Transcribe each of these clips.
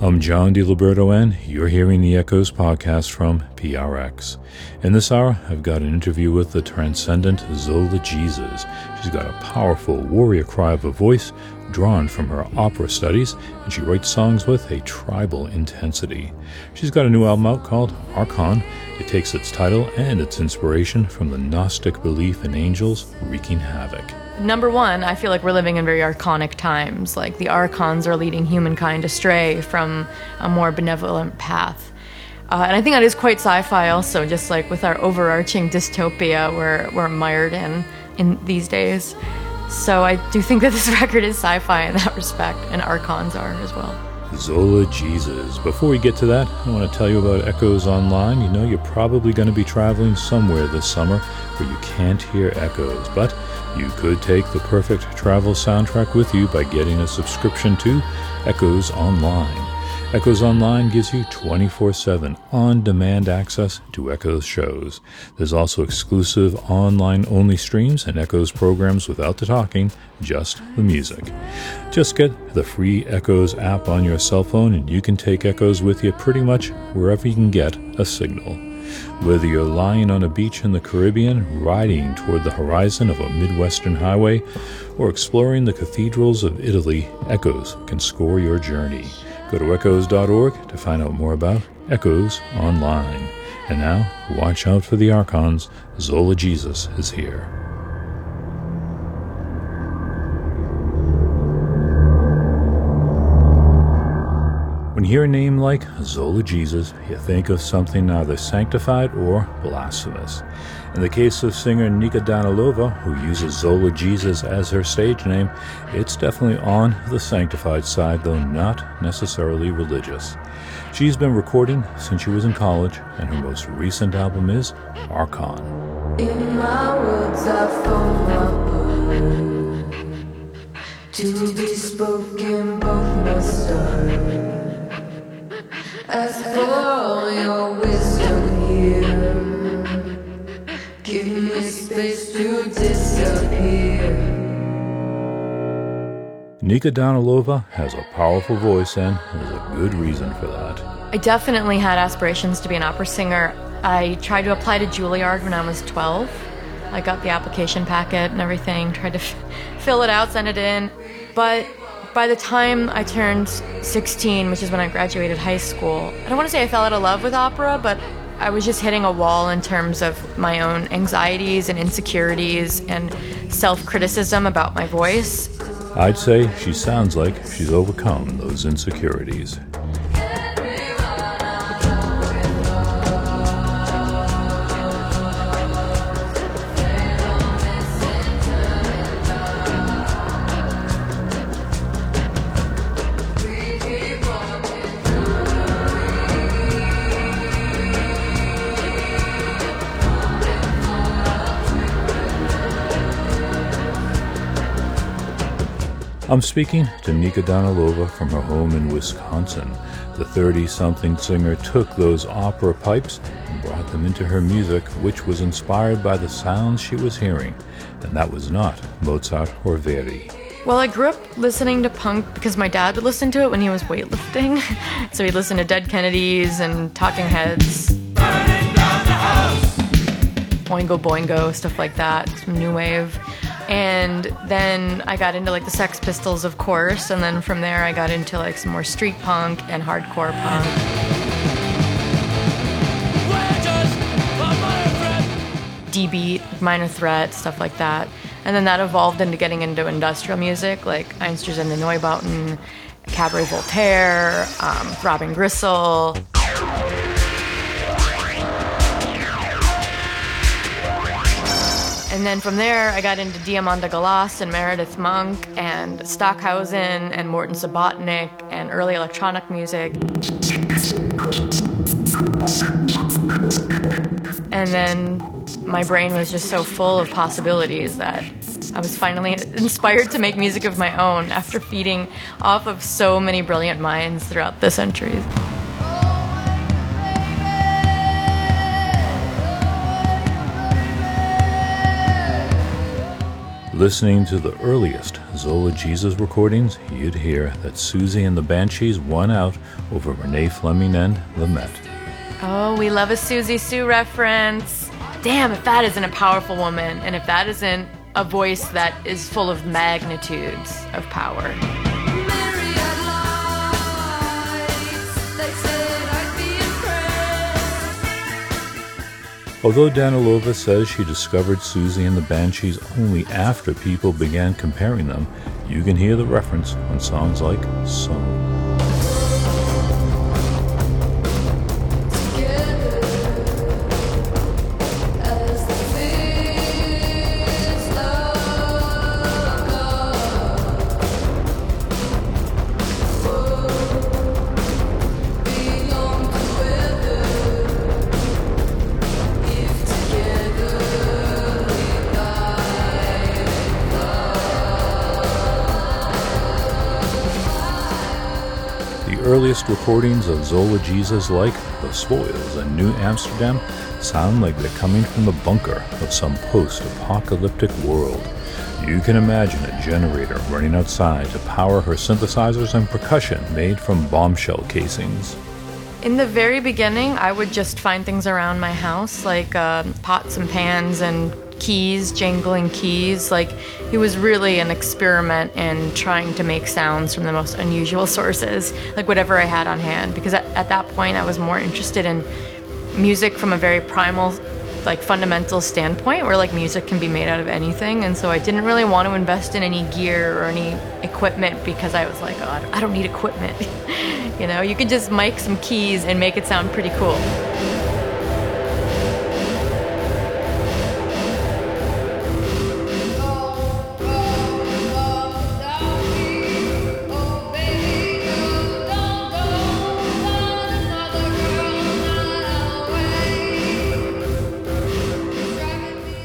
I'm John DiLiberto, and you're hearing the Echoes podcast from PRX. In this hour, I've got an interview with the transcendent Zola Jesus. She's got a powerful warrior cry of a voice drawn from her opera studies, and she writes songs with a tribal intensity. She's got a new album out called Arkhon. It takes its title and its inspiration from the Gnostic belief in angels wreaking havoc. Number one, I feel like we're living in very archonic times. Like the archons are leading humankind astray from a more benevolent path. Uh, and I think that is quite sci-fi also, just like with our overarching dystopia we're, we're mired in in these days. So I do think that this record is sci-fi in that respect, and archons are as well. Zola Jesus. Before we get to that, I want to tell you about Echoes Online. You know, you're probably going to be traveling somewhere this summer where you can't hear echoes, but you could take the perfect travel soundtrack with you by getting a subscription to Echoes Online. Echoes Online gives you 24 7 on demand access to Echoes shows. There's also exclusive online only streams and Echoes programs without the talking, just the music. Just get the free Echoes app on your cell phone and you can take Echoes with you pretty much wherever you can get a signal. Whether you're lying on a beach in the Caribbean, riding toward the horizon of a Midwestern highway, or exploring the cathedrals of Italy, Echoes can score your journey. Go to echoes.org to find out more about Echoes Online. And now, watch out for the Archons. Zola Jesus is here. When you hear a name like Zola Jesus, you think of something either sanctified or blasphemous. In the case of singer Nika Danilova, who uses Zola Jesus as her stage name, it's definitely on the sanctified side, though not necessarily religious. She's been recording since she was in college, and her most recent album is Arkhon. In my words, I word to be spoken, both must. Nika Danilova has a powerful voice, and there's a good reason for that. I definitely had aspirations to be an opera singer. I tried to apply to Juilliard when I was 12. I got the application packet and everything, tried to f- fill it out, send it in. But by the time I turned 16, which is when I graduated high school, I don't want to say I fell out of love with opera, but I was just hitting a wall in terms of my own anxieties and insecurities and self criticism about my voice. I'd say she sounds like she's overcome those insecurities. I'm speaking to Nika Danilova from her home in Wisconsin. The 30 something singer took those opera pipes and brought them into her music, which was inspired by the sounds she was hearing. And that was not Mozart or Verdi. Well, I grew up listening to punk because my dad would listen to it when he was weightlifting. so he'd listen to Dead Kennedys and Talking Heads. Oingo Boingo, stuff like that, new wave. And then I got into like the Sex Pistols, of course, and then from there I got into like some more street punk and hardcore punk. D beat, minor threat, stuff like that. And then that evolved into getting into industrial music like Einstürzende Neubauten, Cabaret Voltaire, um, Throbbing Gristle. And then from there, I got into Diamanda Galas and Meredith Monk and Stockhausen and Morton Subotnick and early electronic music. And then my brain was just so full of possibilities that I was finally inspired to make music of my own after feeding off of so many brilliant minds throughout the centuries. Listening to the earliest Zola Jesus recordings, you'd hear that Siouxsie and the Banshees won out over Renee Fleming and the Met. Oh, we love a Siouxsie Sioux reference. Damn, if that isn't a powerful woman, and if that isn't a voice that is full of magnitudes of power. Although Danilova says she discovered Siouxsie and the Banshees only after people began comparing them, you can hear the reference on songs like Song. Earliest recordings of Zola Jesus like The Spoils in New Amsterdam sound like they're coming from the bunker of some post apocalyptic world. You can imagine a generator running outside to power her synthesizers and percussion made from bombshell casings. In the very beginning, I would just find things around my house, like uh, pots and pans and keys, jangling keys. Like he was really an experiment in trying to make sounds from the most unusual sources, like whatever I had on hand. Because at, at that point, I was more interested in music from a very primal, like fundamental standpoint, where like music can be made out of anything. And so I didn't really want to invest in any gear or any equipment because I was like, oh, I don't need equipment. you know, you can just mic some keys and make it sound pretty cool.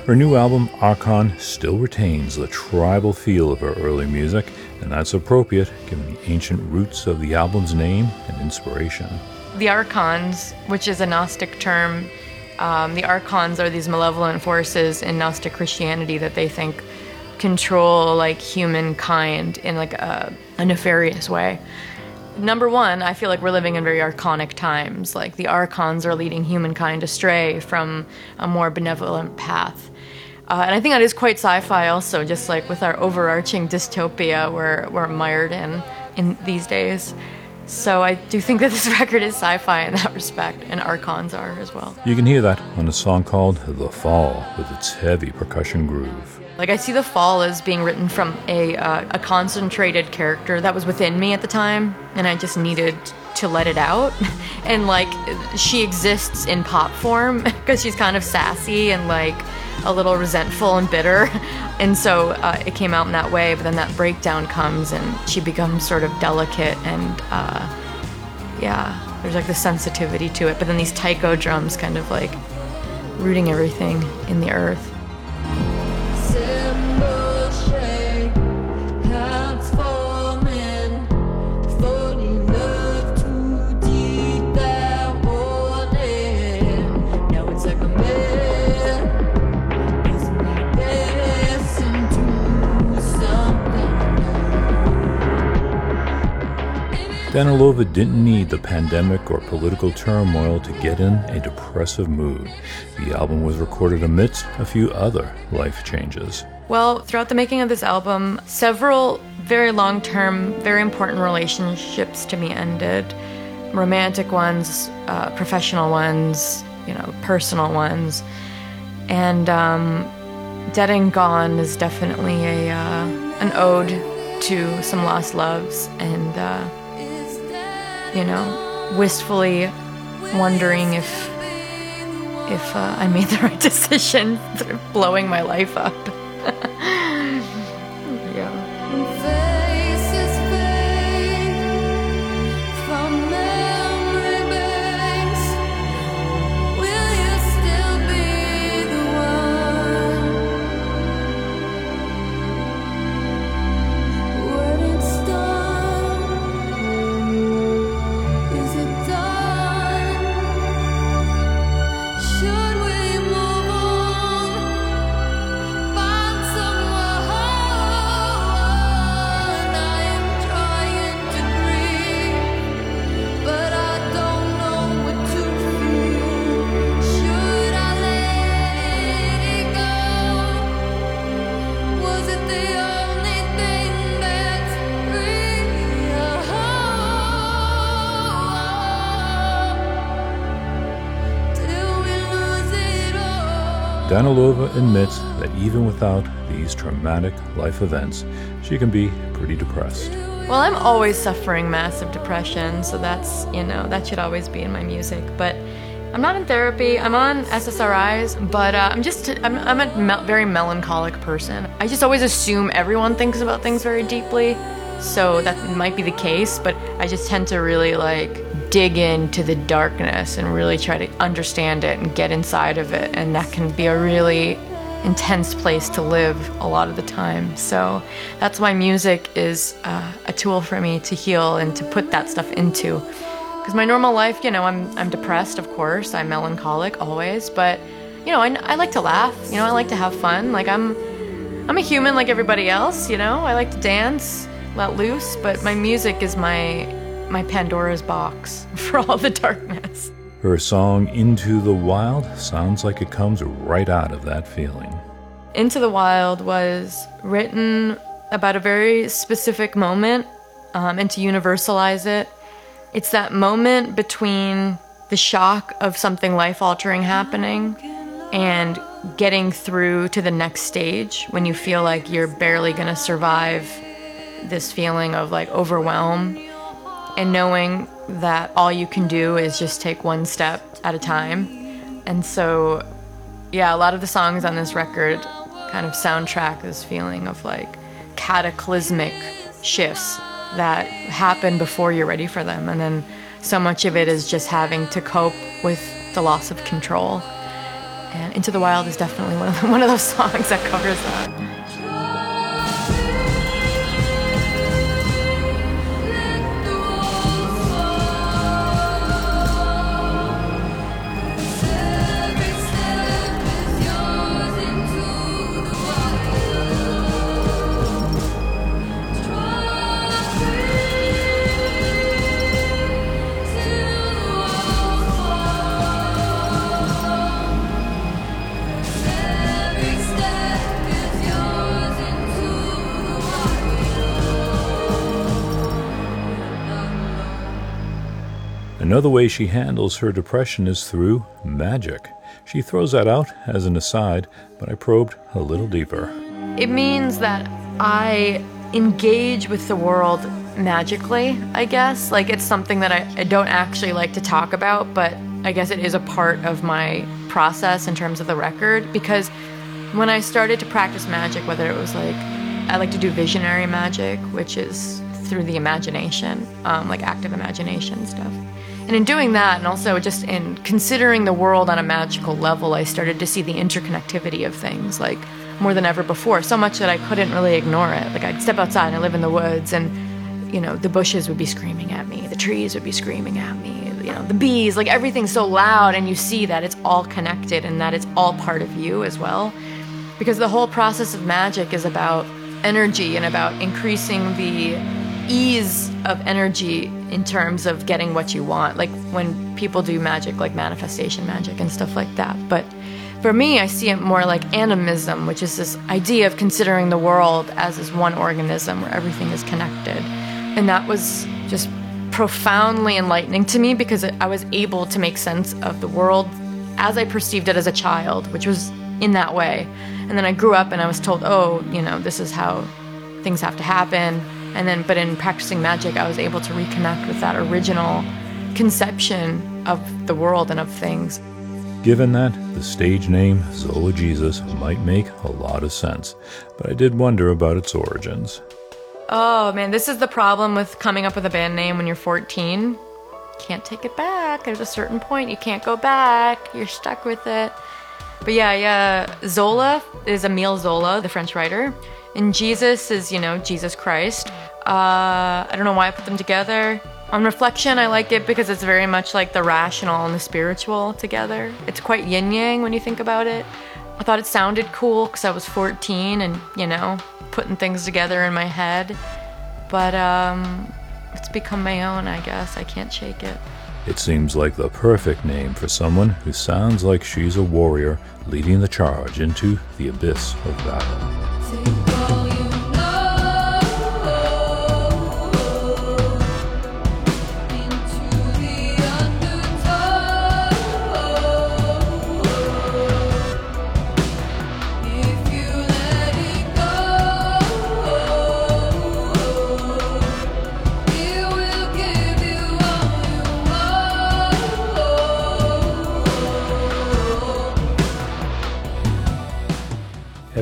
Her new album, Arkhon, still retains the tribal feel of her early music, and that's appropriate given the ancient roots of the album's name and inspiration. The Archons, which is a Gnostic term, um, the Archons are these malevolent forces in Gnostic Christianity that they think control like humankind in like a, a nefarious way number one, I feel like we're living in very archonic times. Like the archons are leading humankind astray from a more benevolent path. Uh, and I think that is quite sci-fi also, just like with our overarching dystopia we're, we're mired in in these days. So I do think that this record is sci-fi in that respect, and Archons are as well. You can hear that on a song called The Fall with its heavy percussion groove. Like I see The Fall as being written from a, uh, a concentrated character that was within me at the time, and I just needed to let it out. and like she exists in pop form because she's kind of sassy and like a little resentful and bitter. And so uh, it came out in that way, but then that breakdown comes and she becomes sort of delicate and uh, yeah, there's like the sensitivity to it. But then these taiko drums kind of like rooting everything in the earth. Danilova didn't need the pandemic or political turmoil to get in a depressive mood. The album was recorded amidst a few other life changes. Well, throughout the making of this album, several very long term, very important relationships to me ended romantic ones, uh, professional ones, you know, personal ones. And um, Dead and Gone is definitely a, uh, an ode to some lost loves and uh, you know, wistfully wondering if if uh, I made the right decision, blowing my life up. Danilova admits that even without these traumatic life events, she can be pretty depressed. Well, I'm always suffering massive depression, so that's, you know, that should always be in my music. But I'm not in therapy. I'm on SSRIs, but uh, I'm just I'm, I'm a me- very melancholic person. I just always assume everyone thinks about things very deeply, so that might be the case. But I just tend to really like dig into the darkness and really try to understand it and get inside of it, and that can be a really intense place to live a lot of the time. So that's why music is uh, a tool for me to heal and to put that stuff into. Because my normal life, you know, I'm, I'm depressed, of course. I'm melancholic always, but, you know, I, I like to laugh. You know, I like to have fun. Like, I'm, I'm a human like everybody else, you know? I like to dance, let loose, but my music is my, my Pandora's box for all the darkness. Her song Into the Wild sounds like it comes right out of that feeling. Into the Wild was written about a very specific moment, um, and to universalize it, it's that moment between the shock of something life altering happening and getting through to the next stage when you feel like you're barely going to survive this feeling of like overwhelm and knowing that all you can do is just take one step at a time. And so, yeah, a lot of the songs on this record kind of soundtrack this feeling of like cataclysmic shifts that happen before you're ready for them. And then so much of it is just having to cope with the loss of control. And Into the Wild is definitely one of, the, one of those songs that covers that. Another way she handles her depression is through magic. She throws that out as an aside, but I probed a little deeper. It means that I engage with the world magically, I guess. Like it's something that I, I don't actually like to talk about, but I guess it is a part of my process in terms of the record because when I started to practice magic, whether it was like I like to do visionary magic, which is through the imagination, um, like active imagination stuff. And in doing that, and also just in considering the world on a magical level, I started to see the interconnectivity of things, like more than ever before. So much that I couldn't really ignore it. Like I'd step outside and I live in the woods, and you know the bushes would be screaming at me, the trees would be screaming at me, you know the bees, like everything's so loud, and you see that it's all connected and that it's all part of you as well. Because the whole process of magic is about energy and about increasing the ease of energy in terms of getting what you want. Like when people do magic, like manifestation magic and stuff like that. But for me, I see it more like animism, which is this idea of considering the world as this one organism where everything is connected. And that was just profoundly enlightening to me because I was able to make sense of the world as I perceived it as a child, which was in that way. And then I grew up and I was told, oh, you know, this is how things have to happen and then, but in practicing magic, I was able to reconnect with that original conception of the world and of things. Given that, the stage name Zola Jesus might make a lot of sense, but I did wonder about its origins. Oh man, this is the problem with coming up with a band name when you're 14. Can't take it back. There's a certain point you can't go back. You're stuck with it. But yeah, yeah, Zola is Emile Zola, the French writer. And Jesus is, you know, Jesus Christ. Uh, I don't know why I put them together. On reflection, I like it because it's very much like the rational and the spiritual together. It's quite yin yang when you think about it. I thought it sounded cool because I was 14 and, you know, putting things together in my head. But um, it's become my own, I guess. I can't shake it. It seems like the perfect name for someone who sounds like she's a warrior leading the charge into the abyss of battle.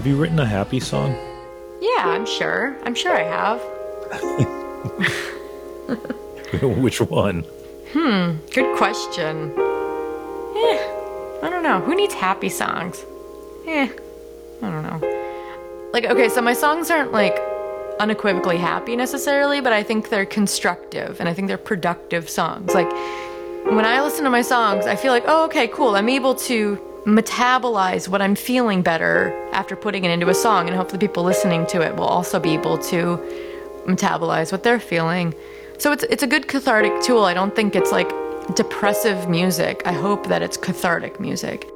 You written a happy song? Yeah, I'm sure. I'm sure I have. Which one? Hmm, good question. Eh, I don't know. Who needs happy songs? Eh, I don't know. Like, okay, so my songs aren't like unequivocally happy necessarily, but I think they're constructive and I think they're productive songs. Like, when I listen to my songs, I feel like, oh, okay, cool. I'm able to metabolize what I'm feeling better after putting it into a song, and hopefully, people listening to it will also be able to metabolize what they're feeling. So it's it's a good cathartic tool. I don't think it's like depressive music. I hope that it's cathartic music.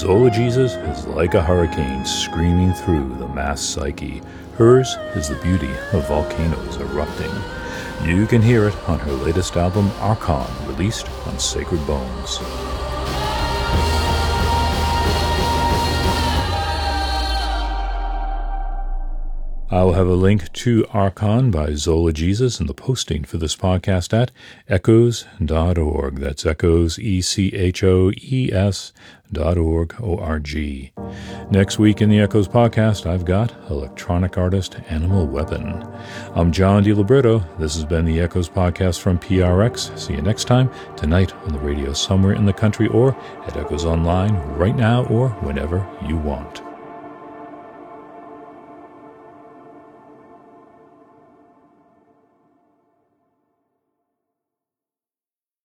Zola Jesus is like a hurricane screaming through the mass psyche. Hers is the beauty of volcanoes erupting. You can hear it on her latest album, Arkhon, released on Sacred Bones. I'll have a link to Arkhon by Zola Jesus in the posting for this podcast at echoes.org. That's echoes, E C H O E S dot org, O-R-G. Next week in the Echoes podcast, I've got electronic artist Animal Weapon. I'm John DiLiberto. This has been the Echoes podcast from PRX. See you next time, tonight on the radio somewhere in the country or at Echoes Online right now or whenever you want.